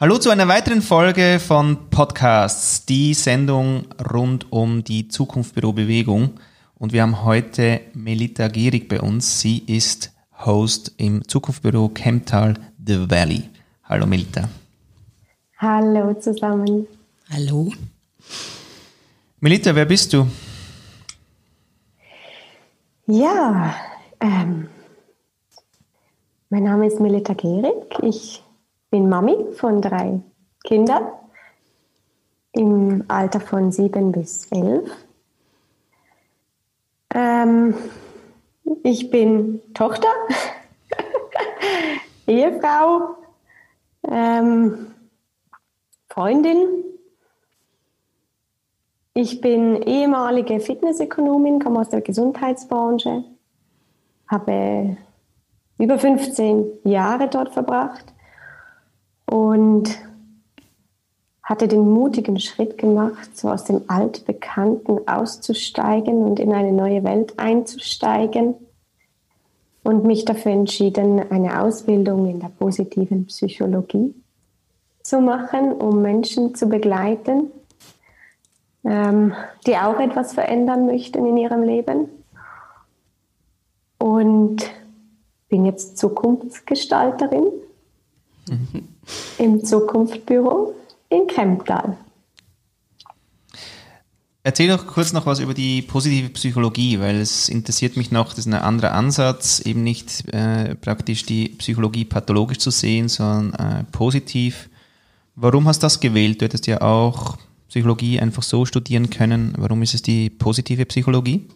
Hallo zu einer weiteren Folge von Podcasts, die Sendung rund um die Zukunftsbürobewegung. Und wir haben heute Melita Gierig bei uns. Sie ist Host im Zukunftsbüro Chemtal The Valley. Hallo Melita. Hallo zusammen. Hallo. Melita, wer bist du? Ja, ähm, mein Name ist Melita Gierig. Ich bin Mami von drei Kindern im Alter von sieben bis elf. Ähm, ich bin Tochter, Ehefrau, ähm, Freundin. Ich bin ehemalige Fitnessökonomin, komme aus der Gesundheitsbranche, habe über 15 Jahre dort verbracht und hatte den mutigen Schritt gemacht, so aus dem Altbekannten auszusteigen und in eine neue Welt einzusteigen und mich dafür entschieden, eine Ausbildung in der positiven Psychologie zu machen, um Menschen zu begleiten, ähm, die auch etwas verändern möchten in ihrem Leben. Und bin jetzt Zukunftsgestalterin mhm. Im Zukunftsbüro in Kemptal. Erzähl doch kurz noch was über die positive Psychologie, weil es interessiert mich noch, das ist ein anderer Ansatz, eben nicht äh, praktisch die Psychologie pathologisch zu sehen, sondern äh, positiv. Warum hast du das gewählt? Du hättest ja auch Psychologie einfach so studieren können. Warum ist es die positive Psychologie?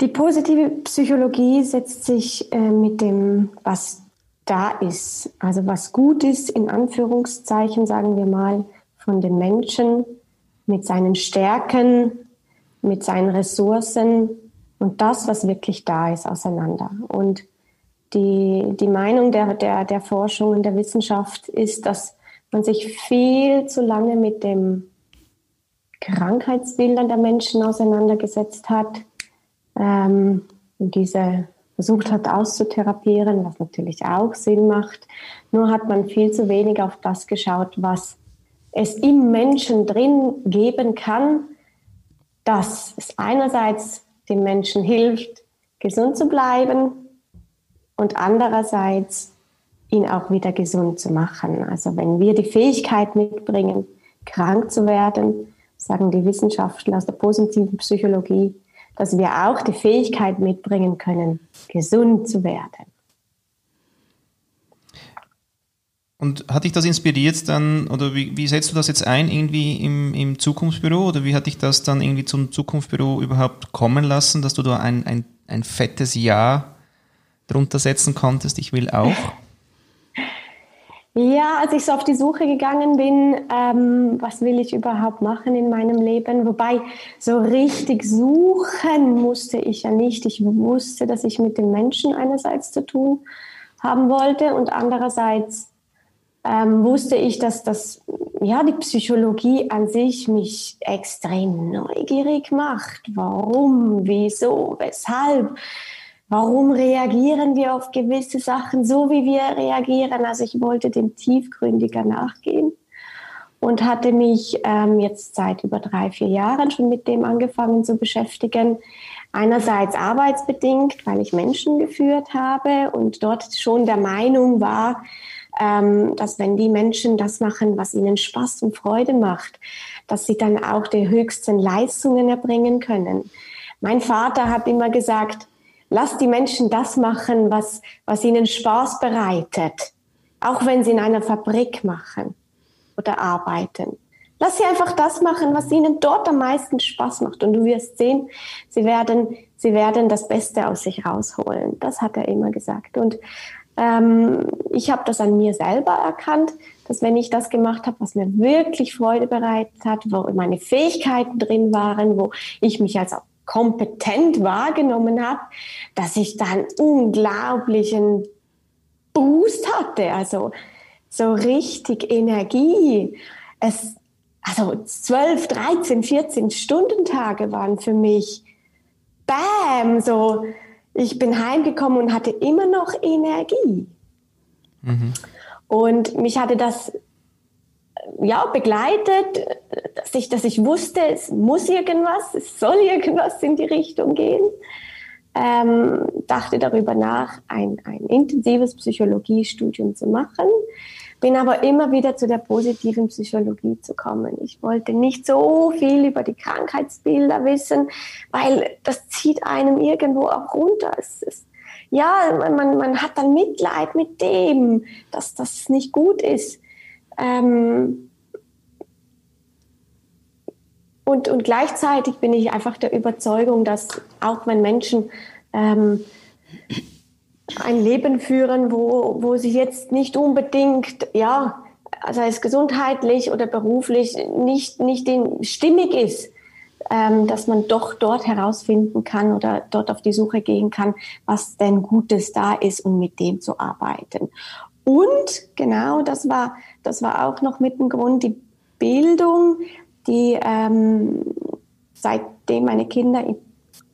Die positive Psychologie setzt sich äh, mit dem, was da ist, also was gut ist, in Anführungszeichen sagen wir mal, von den Menschen mit seinen Stärken, mit seinen Ressourcen und das, was wirklich da ist, auseinander. Und die, die Meinung der, der, der Forschung und der Wissenschaft ist, dass man sich viel zu lange mit den Krankheitsbildern der Menschen auseinandergesetzt hat ähm, diese versucht hat auszutherapieren, was natürlich auch Sinn macht. Nur hat man viel zu wenig auf das geschaut, was es im Menschen drin geben kann, dass es einerseits dem Menschen hilft, gesund zu bleiben und andererseits ihn auch wieder gesund zu machen. Also wenn wir die Fähigkeit mitbringen, krank zu werden, sagen die Wissenschaftler aus der positiven Psychologie, dass wir auch die Fähigkeit mitbringen können, gesund zu werden. Und hat dich das inspiriert dann, oder wie, wie setzt du das jetzt ein, irgendwie im, im Zukunftsbüro? Oder wie hat dich das dann irgendwie zum Zukunftsbüro überhaupt kommen lassen, dass du da ein, ein, ein fettes Ja drunter setzen konntest? Ich will auch. Ja, als ich so auf die Suche gegangen bin, ähm, was will ich überhaupt machen in meinem Leben? Wobei so richtig suchen musste ich ja nicht. Ich wusste, dass ich mit den Menschen einerseits zu tun haben wollte und andererseits ähm, wusste ich, dass das, ja, die Psychologie an sich mich extrem neugierig macht. Warum, wieso, weshalb? Warum reagieren wir auf gewisse Sachen so, wie wir reagieren? Also ich wollte dem tiefgründiger nachgehen und hatte mich ähm, jetzt seit über drei, vier Jahren schon mit dem angefangen zu beschäftigen. Einerseits arbeitsbedingt, weil ich Menschen geführt habe und dort schon der Meinung war, ähm, dass wenn die Menschen das machen, was ihnen Spaß und Freude macht, dass sie dann auch die höchsten Leistungen erbringen können. Mein Vater hat immer gesagt, lass die Menschen das machen, was, was ihnen Spaß bereitet, auch wenn sie in einer Fabrik machen oder arbeiten. Lass sie einfach das machen, was ihnen dort am meisten Spaß macht. Und du wirst sehen, sie werden, sie werden das Beste aus sich rausholen. Das hat er immer gesagt. Und ähm, ich habe das an mir selber erkannt, dass wenn ich das gemacht habe, was mir wirklich Freude bereitet hat, wo meine Fähigkeiten drin waren, wo ich mich als kompetent wahrgenommen habe, dass ich dann unglaublichen Boost hatte, also so richtig Energie. Es, also 12, 13, 14 Stunden Tage waren für mich Bam, so ich bin heimgekommen und hatte immer noch Energie. Mhm. Und mich hatte das ja, begleitet, dass ich, dass ich wusste, es muss irgendwas, es soll irgendwas in die Richtung gehen. Ähm, dachte darüber nach, ein, ein intensives Psychologiestudium zu machen, bin aber immer wieder zu der positiven Psychologie zu kommen. Ich wollte nicht so viel über die Krankheitsbilder wissen, weil das zieht einem irgendwo auch runter. Es, es, ja, man, man hat dann Mitleid mit dem, dass das nicht gut ist. Ähm, und, und gleichzeitig bin ich einfach der Überzeugung, dass auch wenn Menschen ähm, ein Leben führen, wo, wo sie jetzt nicht unbedingt, ja, sei es gesundheitlich oder beruflich, nicht, nicht den, stimmig ist, ähm, dass man doch dort herausfinden kann oder dort auf die Suche gehen kann, was denn Gutes da ist und mit dem zu arbeiten. Und genau, das war, das war auch noch mit dem Grund, die Bildung, die ähm, seitdem meine Kinder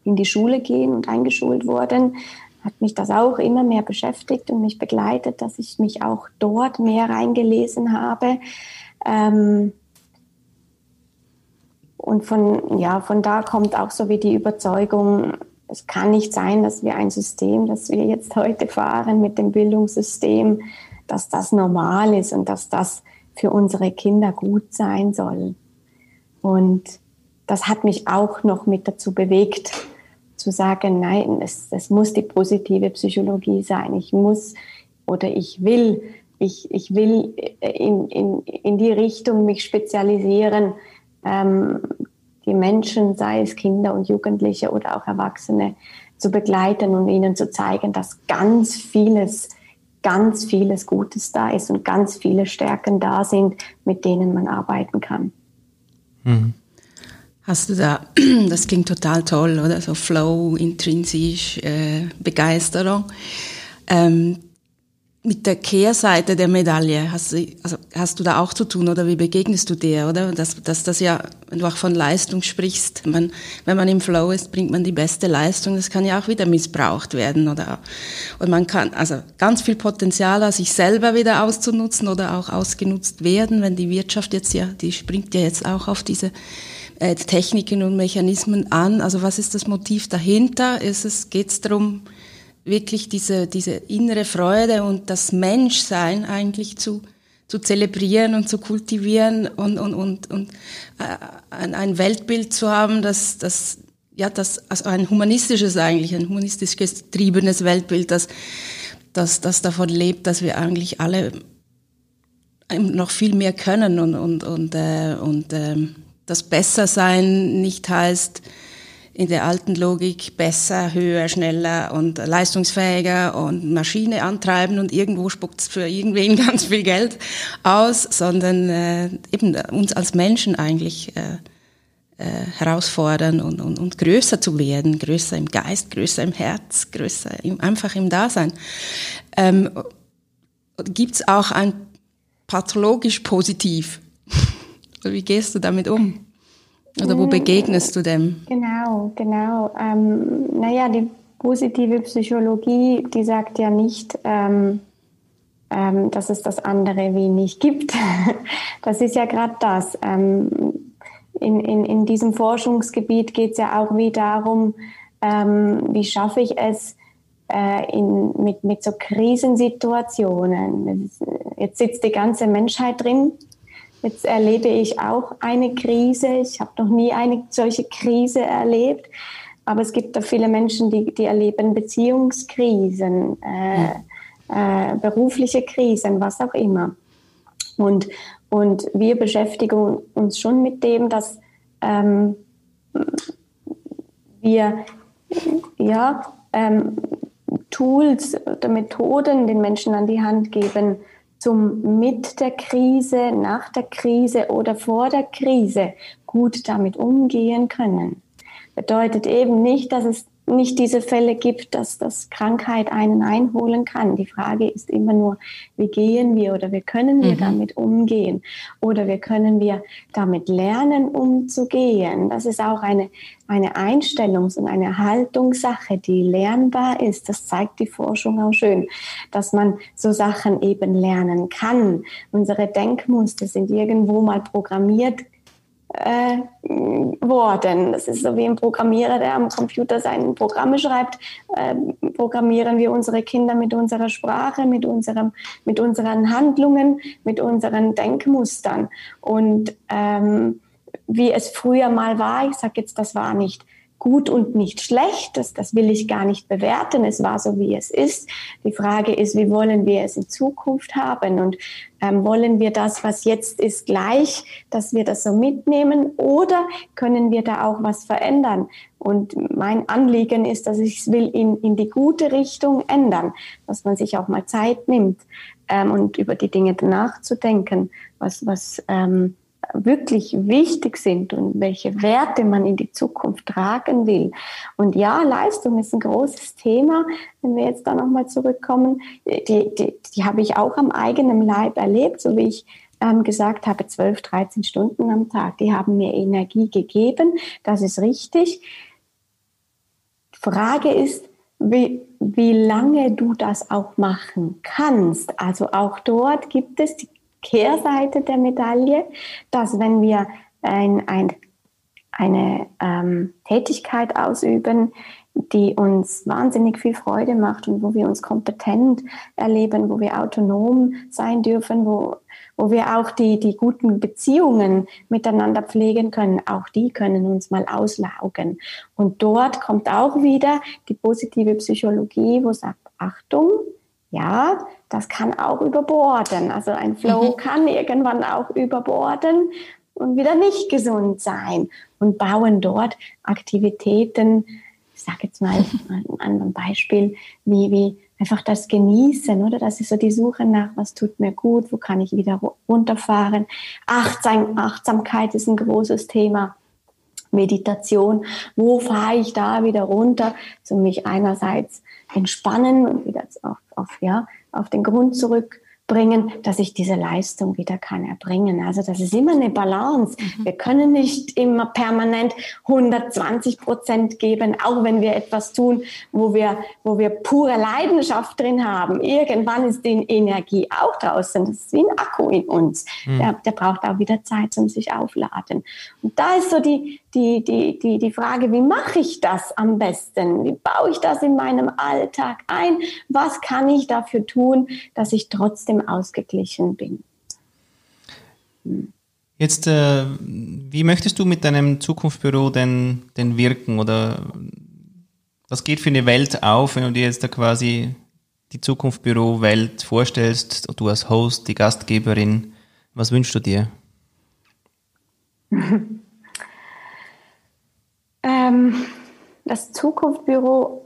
in, die Schule gehen und eingeschult wurden, hat mich das auch immer mehr beschäftigt und mich begleitet, dass ich mich auch dort mehr reingelesen habe. Ähm, und von, ja, von da kommt auch so wie die Überzeugung, es kann nicht sein, dass wir ein System, das wir jetzt heute fahren mit dem Bildungssystem, dass das normal ist und dass das für unsere Kinder gut sein soll. Und das hat mich auch noch mit dazu bewegt, zu sagen, nein, es, es muss die positive Psychologie sein. Ich muss oder ich will, ich, ich will in, in, in die Richtung mich spezialisieren, ähm, die Menschen, sei es Kinder und Jugendliche oder auch Erwachsene, zu begleiten und ihnen zu zeigen, dass ganz vieles, ganz vieles Gutes da ist und ganz viele Stärken da sind, mit denen man arbeiten kann. Mhm. Hast du da, das klingt total toll, oder? So Flow, intrinsisch, äh, Begeisterung. Ähm, mit der Kehrseite der Medaille hast du, also hast du da auch zu tun oder wie begegnest du der, oder? Dass, dass das ja, wenn du auch von Leistung sprichst, man, wenn man im Flow ist, bringt man die beste Leistung, das kann ja auch wieder missbraucht werden, oder? Und man kann, also ganz viel Potenzial, sich selber wieder auszunutzen oder auch ausgenutzt werden, wenn die Wirtschaft jetzt ja, die springt ja jetzt auch auf diese äh, Techniken und Mechanismen an. Also was ist das Motiv dahinter? Ist es, geht es darum, wirklich diese, diese innere Freude und das Menschsein eigentlich zu, zu zelebrieren und zu kultivieren und, und, und, und äh, ein, Weltbild zu haben, das, das, ja, das, also ein humanistisches eigentlich, ein humanistisch getriebenes Weltbild, das, das, das davon lebt, dass wir eigentlich alle noch viel mehr können und, und, und, äh, und äh, das Bessersein nicht heißt, in der alten Logik besser, höher, schneller und leistungsfähiger und Maschine antreiben und irgendwo spuckt es für irgendwen ganz viel Geld aus, sondern äh, eben uns als Menschen eigentlich äh, äh, herausfordern und, und, und größer zu werden, größer im Geist, größer im Herz, größer im, einfach im Dasein. Ähm, Gibt es auch ein pathologisch positiv? Wie gehst du damit um? Oder wo mm, begegnest du dem? Genau, genau. Ähm, naja, die positive Psychologie, die sagt ja nicht, ähm, ähm, dass es das andere wie nicht gibt. das ist ja gerade das. Ähm, in, in, in diesem Forschungsgebiet geht es ja auch wie darum, ähm, wie schaffe ich es, äh, in, mit, mit so Krisensituationen. Jetzt sitzt die ganze Menschheit drin Jetzt erlebe ich auch eine Krise. Ich habe noch nie eine solche Krise erlebt. Aber es gibt da viele Menschen, die, die erleben Beziehungskrisen, äh, äh, berufliche Krisen, was auch immer. Und, und wir beschäftigen uns schon mit dem, dass ähm, wir ja, ähm, Tools oder Methoden den Menschen an die Hand geben, zum mit der Krise, nach der Krise oder vor der Krise gut damit umgehen können. Bedeutet eben nicht, dass es nicht diese Fälle gibt, dass das Krankheit einen einholen kann. Die Frage ist immer nur, wie gehen wir oder wie können wir mhm. damit umgehen oder wie können wir damit lernen, umzugehen. Das ist auch eine, eine Einstellungs- und eine Haltungssache, die lernbar ist. Das zeigt die Forschung auch schön, dass man so Sachen eben lernen kann. Unsere Denkmuster sind irgendwo mal programmiert äh, worden. Das ist so wie ein Programmierer, der am Computer seine Programme schreibt. Äh, programmieren wir unsere Kinder mit unserer Sprache, mit, unserem, mit unseren Handlungen, mit unseren Denkmustern. Und ähm, wie es früher mal war, ich sage jetzt, das war nicht gut und nicht schlecht. Das, das will ich gar nicht bewerten. Es war so, wie es ist. Die Frage ist, wie wollen wir es in Zukunft haben? Und ähm, wollen wir das, was jetzt ist, gleich, dass wir das so mitnehmen? Oder können wir da auch was verändern? Und mein Anliegen ist, dass ich es will in, in die gute Richtung ändern, dass man sich auch mal Zeit nimmt ähm, und über die Dinge nachzudenken, was, was ähm, wirklich wichtig sind und welche Werte man in die Zukunft tragen will. Und ja, Leistung ist ein großes Thema. Wenn wir jetzt da nochmal zurückkommen, die, die, die habe ich auch am eigenen Leib erlebt, so wie ich ähm, gesagt habe, 12, 13 Stunden am Tag. Die haben mir Energie gegeben. Das ist richtig. Frage ist, wie, wie lange du das auch machen kannst. Also auch dort gibt es die Kehrseite der Medaille, dass wenn wir ein, ein, eine ähm, Tätigkeit ausüben, die uns wahnsinnig viel Freude macht und wo wir uns kompetent erleben, wo wir autonom sein dürfen, wo, wo wir auch die, die guten Beziehungen miteinander pflegen können, auch die können uns mal auslaugen. Und dort kommt auch wieder die positive Psychologie, wo sagt, Achtung, ja, das kann auch überborden. Also ein Flow mhm. kann irgendwann auch überborden und wieder nicht gesund sein und bauen dort Aktivitäten, ich sage jetzt mal ein anderes Beispiel, wie, wie einfach das Genießen, oder? Das ist so die Suche nach, was tut mir gut, wo kann ich wieder runterfahren. Achtsam, Achtsamkeit ist ein großes Thema. Meditation, wo fahre ich da wieder runter, zu mich einerseits entspannen und wieder auf, auf, ja, auf den Grund zurück bringen, dass ich diese Leistung wieder kann erbringen. Also das ist immer eine Balance. Mhm. Wir können nicht immer permanent 120 Prozent geben, auch wenn wir etwas tun, wo wir, wo wir pure Leidenschaft drin haben. Irgendwann ist die Energie auch draußen. Das ist wie ein Akku in uns. Mhm. Der, der braucht auch wieder Zeit um sich aufladen. Und da ist so die, die, die, die, die Frage, wie mache ich das am besten? Wie baue ich das in meinem Alltag ein? Was kann ich dafür tun, dass ich trotzdem ausgeglichen bin? Jetzt, äh, wie möchtest du mit deinem Zukunftsbüro denn, denn wirken? Oder was geht für eine Welt auf, wenn du dir jetzt da quasi die Zukunftsbüro-Welt vorstellst, du als Host, die Gastgeberin? Was wünschst du dir? Ähm, das Zukunftsbüro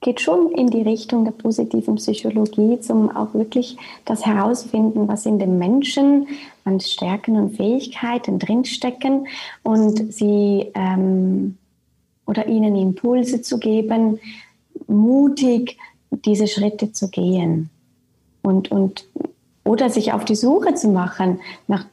geht schon in die Richtung der positiven Psychologie, zum auch wirklich das herausfinden, was in den Menschen an Stärken und Fähigkeiten drinstecken und sie ähm, oder ihnen Impulse zu geben, mutig diese Schritte zu gehen und, und oder sich auf die Suche zu machen nach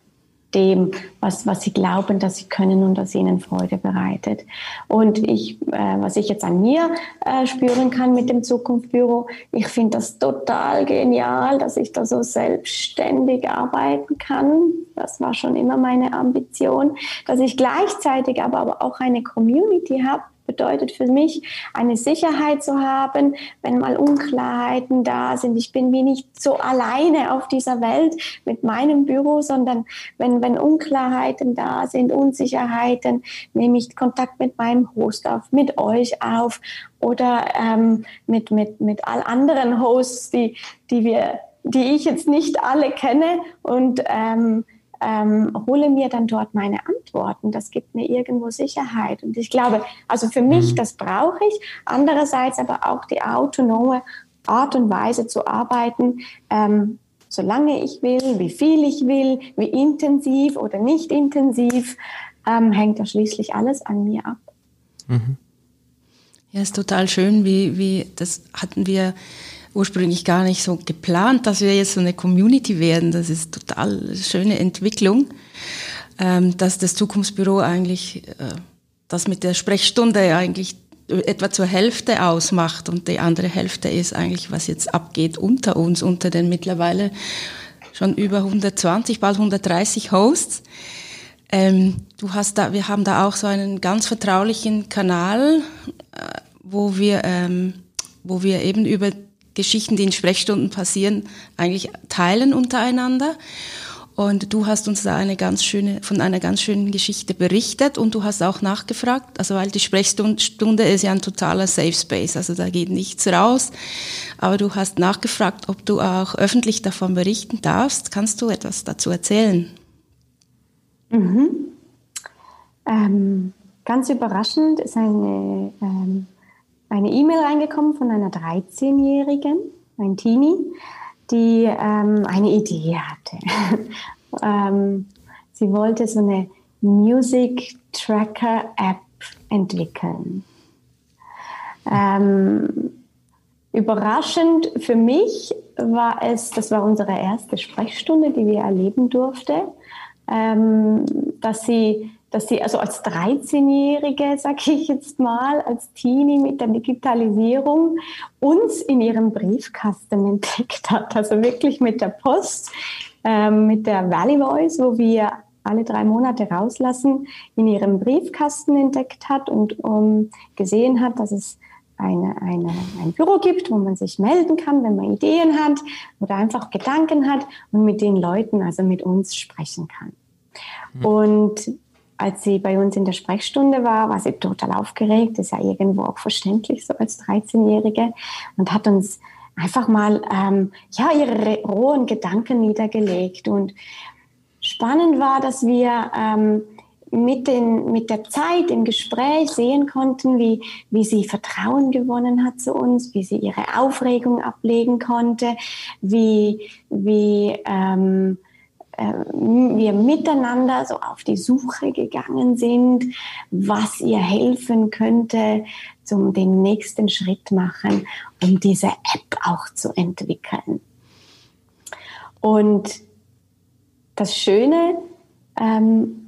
dem, was, was sie glauben, dass sie können und das ihnen Freude bereitet. Und ich, äh, was ich jetzt an mir äh, spüren kann mit dem Zukunftsbüro, ich finde das total genial, dass ich da so selbstständig arbeiten kann. Das war schon immer meine Ambition, dass ich gleichzeitig aber auch eine Community habe, bedeutet für mich, eine Sicherheit zu haben, wenn mal Unklarheiten da sind. Ich bin wie nicht so alleine auf dieser Welt mit meinem Büro, sondern wenn, wenn Unklarheiten da sind, Unsicherheiten, nehme ich Kontakt mit meinem Host auf, mit euch auf oder ähm, mit, mit, mit all anderen Hosts, die, die wir die ich jetzt nicht alle kenne und ähm, ähm, hole mir dann dort meine Antworten. Das gibt mir irgendwo Sicherheit. Und ich glaube, also für mich, mhm. das brauche ich. Andererseits aber auch die autonome Art und Weise zu arbeiten, ähm, solange ich will, wie viel ich will, wie intensiv oder nicht intensiv, ähm, hängt ja schließlich alles an mir ab. Mhm. Ja, ist total schön, wie, wie, das hatten wir ursprünglich gar nicht so geplant, dass wir jetzt so eine Community werden. Das ist total schöne Entwicklung, ähm, dass das Zukunftsbüro eigentlich, äh, das mit der Sprechstunde eigentlich etwa zur Hälfte ausmacht und die andere Hälfte ist eigentlich, was jetzt abgeht unter uns, unter den mittlerweile schon über 120, bald 130 Hosts. Ähm, du hast da, wir haben da auch so einen ganz vertraulichen Kanal, äh, wo wir, ähm, wo wir eben über Geschichten, die in Sprechstunden passieren, eigentlich teilen untereinander. Und du hast uns da eine ganz schöne, von einer ganz schönen Geschichte berichtet und du hast auch nachgefragt, also weil die Sprechstunde ist ja ein totaler Safe Space, also da geht nichts raus. Aber du hast nachgefragt, ob du auch öffentlich davon berichten darfst. Kannst du etwas dazu erzählen? Mhm. Ähm, ganz überraschend ist eine ähm, eine E-Mail reingekommen von einer 13-Jährigen, ein Teenie, die ähm, eine Idee hatte. ähm, sie wollte so eine Music Tracker App entwickeln. Ähm, überraschend für mich war es, das war unsere erste Sprechstunde, die wir erleben durfte, ähm, dass sie dass sie also als 13-Jährige, sage ich jetzt mal, als Teenie mit der Digitalisierung uns in ihrem Briefkasten entdeckt hat. Also wirklich mit der Post, ähm, mit der Valley Voice, wo wir alle drei Monate rauslassen, in ihrem Briefkasten entdeckt hat und um, gesehen hat, dass es eine, eine, ein Büro gibt, wo man sich melden kann, wenn man Ideen hat oder einfach Gedanken hat und mit den Leuten, also mit uns sprechen kann. Mhm. Und als sie bei uns in der Sprechstunde war, war sie total aufgeregt, ist ja irgendwo auch verständlich, so als 13-Jährige, und hat uns einfach mal ähm, ja, ihre rohen Gedanken niedergelegt. Und spannend war, dass wir ähm, mit, den, mit der Zeit im Gespräch sehen konnten, wie, wie sie Vertrauen gewonnen hat zu uns, wie sie ihre Aufregung ablegen konnte, wie, wie ähm, äh, wir miteinander so auf die Suche gegangen sind, was ihr helfen könnte, zum den nächsten Schritt machen, um diese App auch zu entwickeln. Und das Schöne, ähm,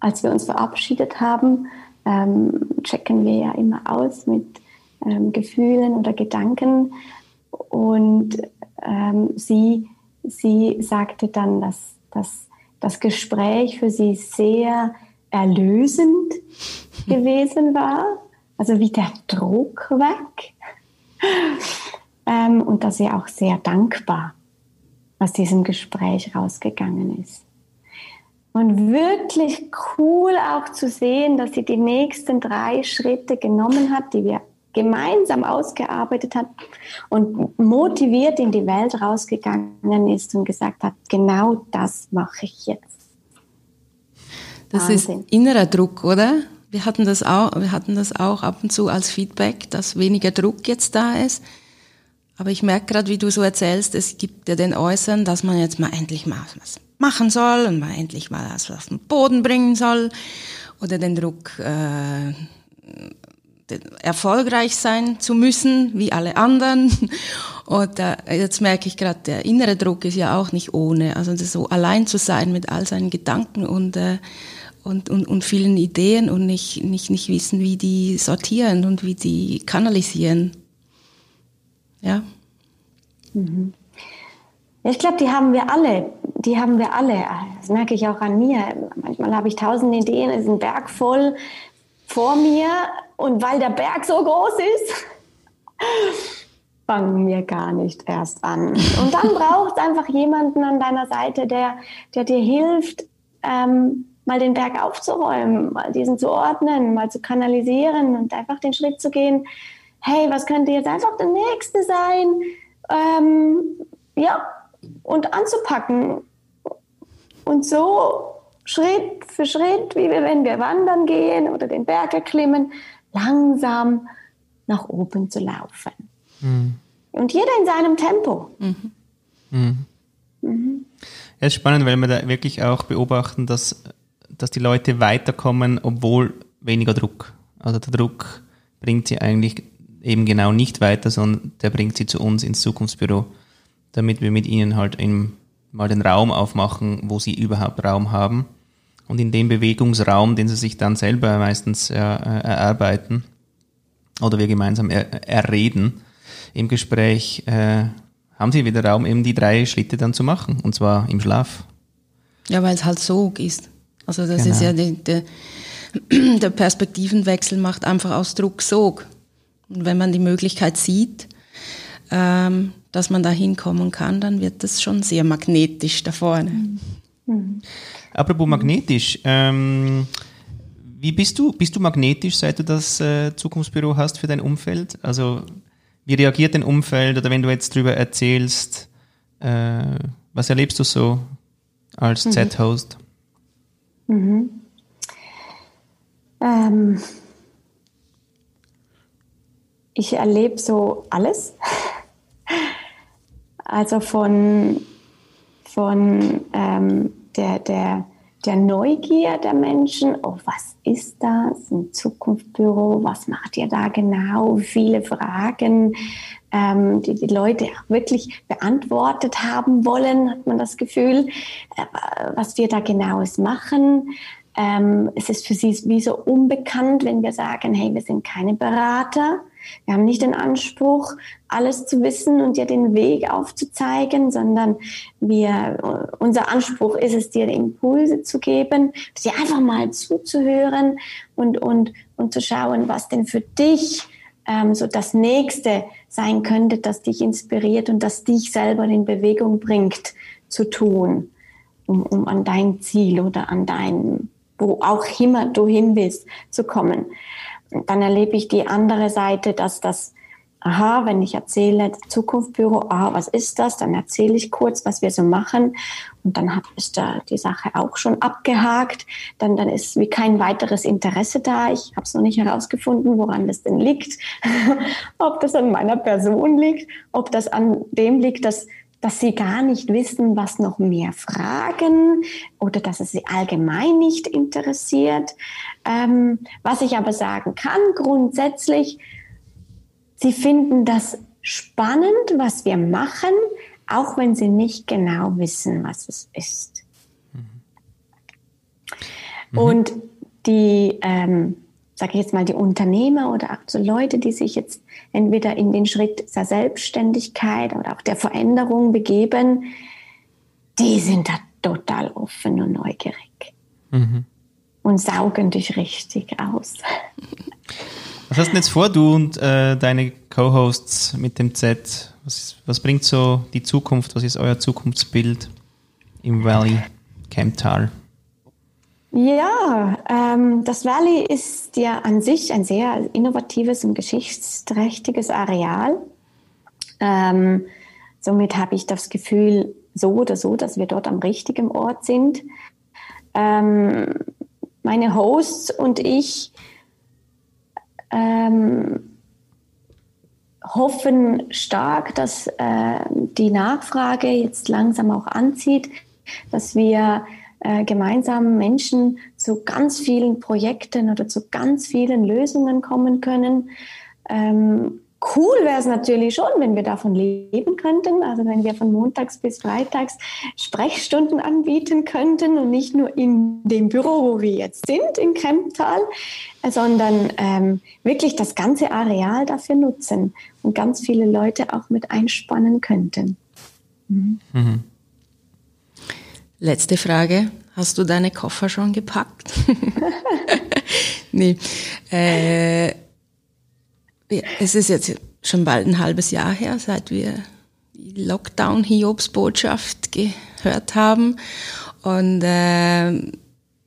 als wir uns verabschiedet haben, ähm, checken wir ja immer aus mit ähm, Gefühlen oder Gedanken. Und ähm, sie, sie sagte dann, dass dass das Gespräch für sie sehr erlösend gewesen war, also wie der Druck weg. ähm, und dass sie auch sehr dankbar aus diesem Gespräch rausgegangen ist. Und wirklich cool auch zu sehen, dass sie die nächsten drei Schritte genommen hat, die wir gemeinsam ausgearbeitet hat und motiviert in die Welt rausgegangen ist und gesagt hat, genau das mache ich jetzt. Das Wahnsinn. ist innerer Druck, oder? Wir hatten das auch, wir hatten das auch ab und zu als Feedback, dass weniger Druck jetzt da ist. Aber ich merke gerade, wie du so erzählst, es gibt ja den Äußeren, dass man jetzt mal endlich mal was machen soll und mal endlich mal was auf den Boden bringen soll oder den Druck äh, erfolgreich sein zu müssen, wie alle anderen. Äh, jetzt merke ich gerade, der innere Druck ist ja auch nicht ohne. Also so allein zu sein mit all seinen Gedanken und, äh, und, und, und vielen Ideen und nicht, nicht, nicht wissen, wie die sortieren und wie die kanalisieren. Ja. Mhm. Ich glaube, die haben wir alle. Die haben wir alle. Das merke ich auch an mir. Manchmal habe ich tausend Ideen, ist ein Berg voll vor mir und weil der Berg so groß ist, fangen wir gar nicht erst an. Und dann braucht es einfach jemanden an deiner Seite, der, der dir hilft, ähm, mal den Berg aufzuräumen, mal diesen zu ordnen, mal zu kanalisieren und einfach den Schritt zu gehen, hey, was könnte jetzt einfach der nächste sein? Ähm, ja, und anzupacken. Und so Schritt für Schritt, wie wir, wenn wir wandern gehen oder den Berg erklimmen, langsam nach oben zu laufen. Mhm. Und jeder in seinem Tempo. Mhm. Mhm. Mhm. Es ist spannend, weil wir da wirklich auch beobachten, dass, dass die Leute weiterkommen, obwohl weniger Druck. Also der Druck bringt sie eigentlich eben genau nicht weiter, sondern der bringt sie zu uns ins Zukunftsbüro, damit wir mit ihnen halt eben mal den Raum aufmachen, wo sie überhaupt Raum haben. Und in dem Bewegungsraum, den sie sich dann selber meistens äh, erarbeiten oder wir gemeinsam er, erreden im Gespräch, äh, haben sie wieder Raum, eben die drei Schritte dann zu machen, und zwar im Schlaf. Ja, weil es halt Sog ist. Also das genau. ist ja die, die, der Perspektivenwechsel macht einfach aus Druck Sog. Und wenn man die Möglichkeit sieht, ähm, dass man da hinkommen kann, dann wird das schon sehr magnetisch da vorne. Mhm. Apropos magnetisch, ähm, wie bist du, bist du magnetisch, seit du das äh, Zukunftsbüro hast für dein Umfeld? Also wie reagiert dein Umfeld oder wenn du jetzt darüber erzählst, äh, was erlebst du so als mhm. Z-Host? Mhm. Ähm, ich erlebe so alles. Also von, von ähm, der, der, der Neugier der Menschen, oh, was ist das? Ein Zukunftsbüro, was macht ihr da genau? Viele Fragen, ähm, die die Leute wirklich beantwortet haben wollen, hat man das Gefühl, äh, was wir da genaues machen. Ähm, es ist für sie wie so unbekannt, wenn wir sagen, hey, wir sind keine Berater. Wir haben nicht den Anspruch, alles zu wissen und dir den Weg aufzuzeigen, sondern wir, unser Anspruch ist es, dir Impulse zu geben, dir einfach mal zuzuhören und, und, und zu schauen, was denn für dich ähm, so das Nächste sein könnte, das dich inspiriert und das dich selber in Bewegung bringt, zu tun, um, um an dein Ziel oder an dein, wo auch immer du hin willst, zu kommen. Dann erlebe ich die andere Seite, dass das aha, wenn ich erzähle, Zukunftsbüro, aha, was ist das? Dann erzähle ich kurz, was wir so machen. Und dann hat, ist da die Sache auch schon abgehakt. Dann, dann ist wie kein weiteres Interesse da. Ich habe es noch nicht herausgefunden, woran das denn liegt. ob das an meiner Person liegt, ob das an dem liegt, dass dass sie gar nicht wissen, was noch mehr fragen oder dass es sie allgemein nicht interessiert. Ähm, was ich aber sagen kann, grundsätzlich, Sie finden das spannend, was wir machen, auch wenn sie nicht genau wissen, was es ist. Mhm. Und die, ähm, sage ich jetzt mal, die Unternehmer oder auch so Leute, die sich jetzt entweder in den Schritt der Selbstständigkeit oder auch der Veränderung begeben, die sind da total offen und neugierig mhm. und saugen dich richtig aus. Was hast du denn jetzt vor, du und äh, deine Co-Hosts mit dem Z? Was, was bringt so die Zukunft? Was ist euer Zukunftsbild im Valley Camptal? Ja, ähm, das Valley ist ja an sich ein sehr innovatives und geschichtsträchtiges Areal. Ähm, somit habe ich das Gefühl, so oder so, dass wir dort am richtigen Ort sind. Ähm, meine Hosts und ich ähm, hoffen stark, dass äh, die Nachfrage jetzt langsam auch anzieht, dass wir äh, gemeinsam Menschen zu ganz vielen Projekten oder zu ganz vielen Lösungen kommen können. Ähm, Cool wäre es natürlich schon, wenn wir davon leben könnten, also wenn wir von montags bis freitags Sprechstunden anbieten könnten und nicht nur in dem Büro, wo wir jetzt sind, in Kremptal, sondern ähm, wirklich das ganze Areal dafür nutzen und ganz viele Leute auch mit einspannen könnten. Mhm. Mhm. Letzte Frage. Hast du deine Koffer schon gepackt? nee. Äh, es ist jetzt schon bald ein halbes Jahr her, seit wir die Lockdown-Hiobs-Botschaft gehört haben. Und äh,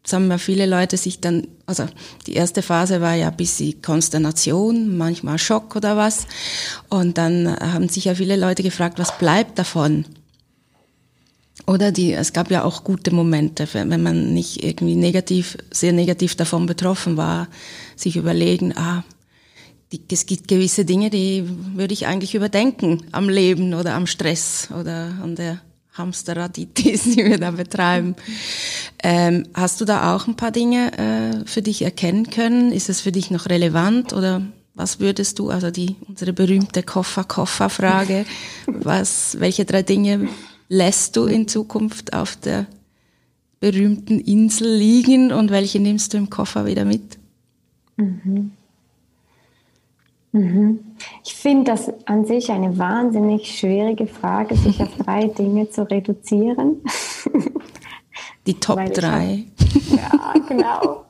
es haben ja viele Leute sich dann, also die erste Phase war ja ein bisschen Konsternation, manchmal Schock oder was. Und dann haben sich ja viele Leute gefragt, was bleibt davon? Oder die, es gab ja auch gute Momente, wenn man nicht irgendwie negativ, sehr negativ davon betroffen war, sich überlegen, ah, die, es gibt gewisse Dinge, die würde ich eigentlich überdenken am Leben oder am Stress oder an der Hamsterraditis, die wir da betreiben. Ähm, hast du da auch ein paar Dinge äh, für dich erkennen können? Ist es für dich noch relevant oder Was würdest du, also die, unsere berühmte Koffer-Koffer-Frage, was, welche drei Dinge lässt du in Zukunft auf der berühmten Insel liegen und welche nimmst du im Koffer wieder mit? Mhm. Mhm. Ich finde das an sich eine wahnsinnig schwierige Frage, sich auf drei Dinge zu reduzieren. Die Top Weil drei. Hab, ja, genau.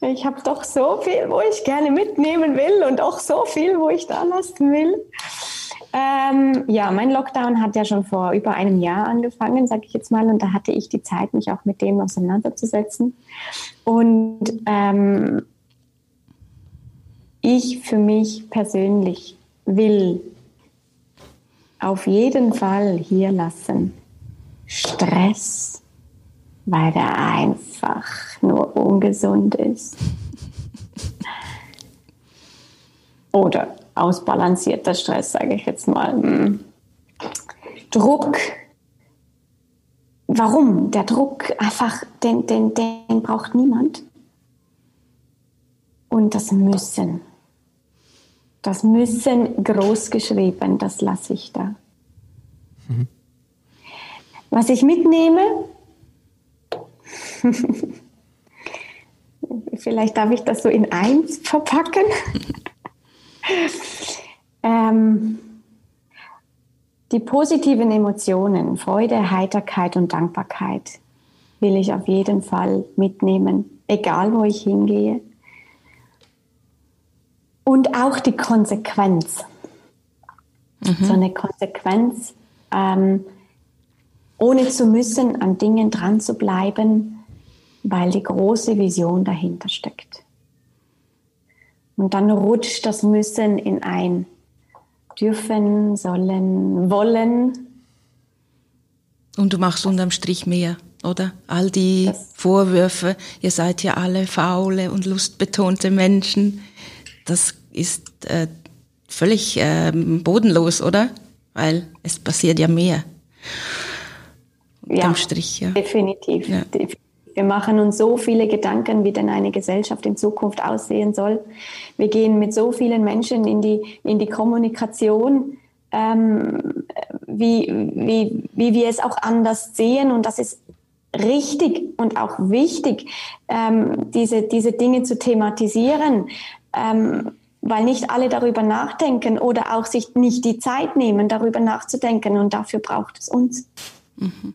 Ich habe doch so viel, wo ich gerne mitnehmen will und auch so viel, wo ich da lassen will. Ähm, ja, mein Lockdown hat ja schon vor über einem Jahr angefangen, sage ich jetzt mal, und da hatte ich die Zeit, mich auch mit dem auseinanderzusetzen. Und ähm, ich für mich persönlich will auf jeden Fall hier lassen Stress, weil der einfach nur ungesund ist. Oder ausbalancierter Stress, sage ich jetzt mal. Hm. Druck. Warum? Der Druck einfach, den, den, den braucht niemand. Und das Müssen. Das Müssen großgeschrieben, das lasse ich da. Mhm. Was ich mitnehme, vielleicht darf ich das so in eins verpacken. ähm, die positiven Emotionen, Freude, Heiterkeit und Dankbarkeit will ich auf jeden Fall mitnehmen, egal wo ich hingehe. Und auch die Konsequenz. Mhm. So eine Konsequenz, ähm, ohne zu müssen, an Dingen dran zu bleiben, weil die große Vision dahinter steckt. Und dann rutscht das Müssen in ein dürfen, sollen, wollen. Und du machst unterm Strich mehr, oder? All die das Vorwürfe, ihr seid ja alle faule und lustbetonte Menschen, das ist äh, völlig äh, bodenlos, oder? Weil es passiert ja mehr. Unterm ja, Strich, ja. Definitiv. Ja. definitiv. Wir machen uns so viele Gedanken, wie denn eine Gesellschaft in Zukunft aussehen soll. Wir gehen mit so vielen Menschen in die, in die Kommunikation, ähm, wie, wie, wie wir es auch anders sehen. Und das ist richtig und auch wichtig, ähm, diese, diese Dinge zu thematisieren. Ähm, weil nicht alle darüber nachdenken oder auch sich nicht die Zeit nehmen, darüber nachzudenken. Und dafür braucht es uns. Mhm.